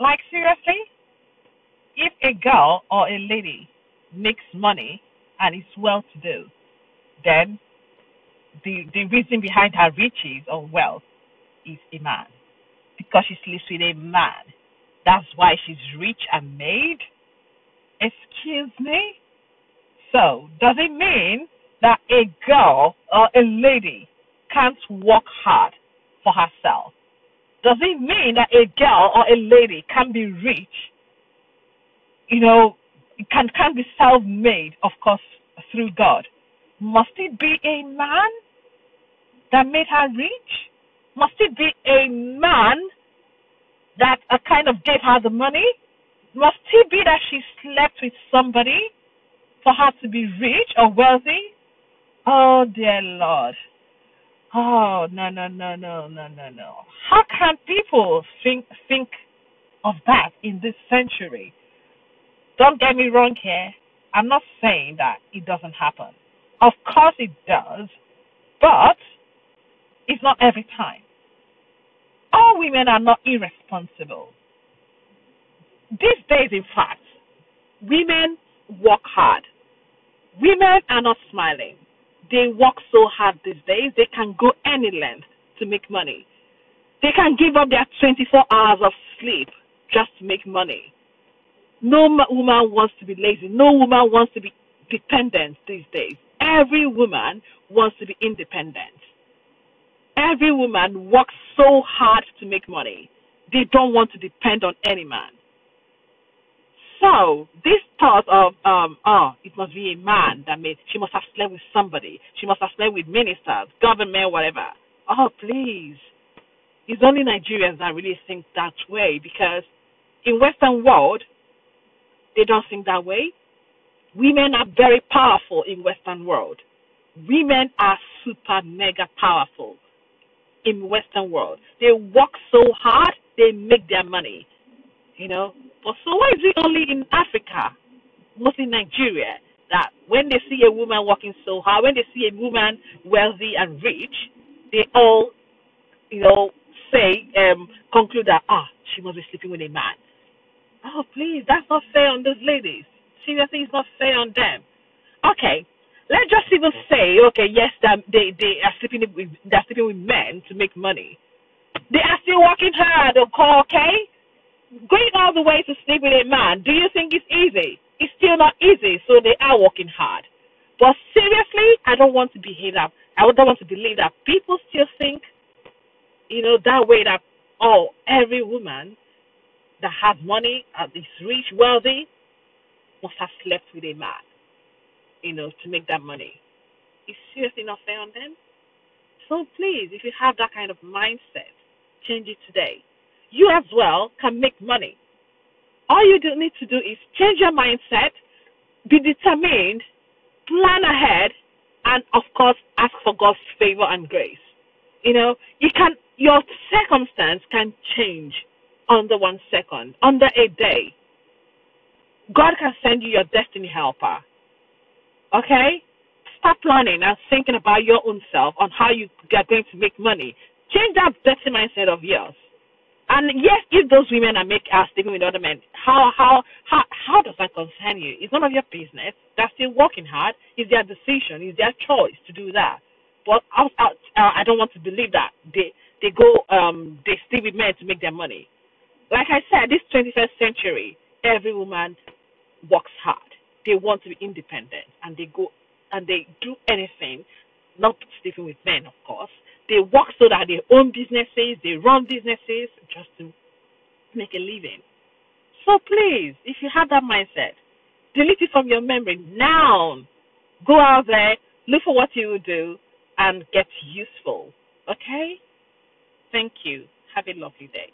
Like seriously, if a girl or a lady makes money and is well to do, then the the reason behind her riches or wealth is a man. Because she sleeps with a man. That's why she's rich and made. Excuse me? So, does it mean that a girl or a lady can't work hard for herself? Does it mean that a girl or a lady can be rich, you know, can can be self-made, of course, through God? Must it be a man that made her rich? Must it be a man that a kind of gave her the money? Must it be that she slept with somebody for her to be rich or wealthy? Oh dear Lord. Oh no no no no no no no. How can people think think of that in this century? Don't get me wrong here. I'm not saying that it doesn't happen. Of course it does, but it's not every time. All women are not irresponsible. These days, in fact, women work hard. Women are not smiling. They work so hard these days, they can go any length to make money. They can give up their 24 hours of sleep just to make money. No woman wants to be lazy. No woman wants to be dependent these days. Every woman wants to be independent. Every woman works so hard to make money. They don't want to depend on any man. So this thought of um oh it must be a man that made she must have slept with somebody. She must have slept with ministers, government, whatever. Oh please. It's only Nigerians that really think that way because in Western world they don't think that way. Women are very powerful in Western world. Women are super mega powerful in Western world. They work so hard, they make their money. You know, but so why is it only in Africa, mostly Nigeria, that when they see a woman working so hard, when they see a woman wealthy and rich, they all, you know, say, um, conclude that ah, she must be sleeping with a man. Oh, please, that's not fair on those ladies. Seriously, it's not fair on them. Okay, let's just even say, okay, yes, they they are sleeping with they're sleeping with men to make money. They are still working hard, okay? Going all the way to sleep with a man, do you think it's easy? It's still not easy, so they are working hard. But seriously, I don't want to behave that. I don't want to believe that people still think, you know, that way that oh, every woman that has money, uh, is rich, wealthy, must have slept with a man, you know, to make that money. It's seriously not fair on them. So please, if you have that kind of mindset, change it today you as well can make money. All you do need to do is change your mindset, be determined, plan ahead, and of course ask for God's favor and grace. You know, you can your circumstance can change under one second, under a day. God can send you your destiny helper. Okay? Start planning and thinking about your own self on how you are going to make money. Change that dirty mindset of yours. And yes, if those women are make are sleeping with other men, how how how how does that concern you? It's none of your business. They're still working hard. It's their decision. It's their choice to do that. But I, I, I don't want to believe that they they go um they sleep with men to make their money. Like I said, this 21st century, every woman works hard. They want to be independent, and they go and they do anything, not sleeping with men, of course, they work so that they own businesses, they run businesses just to make a living. So please, if you have that mindset, delete it from your memory now. Go out there, look for what you will do, and get useful. Okay? Thank you. Have a lovely day.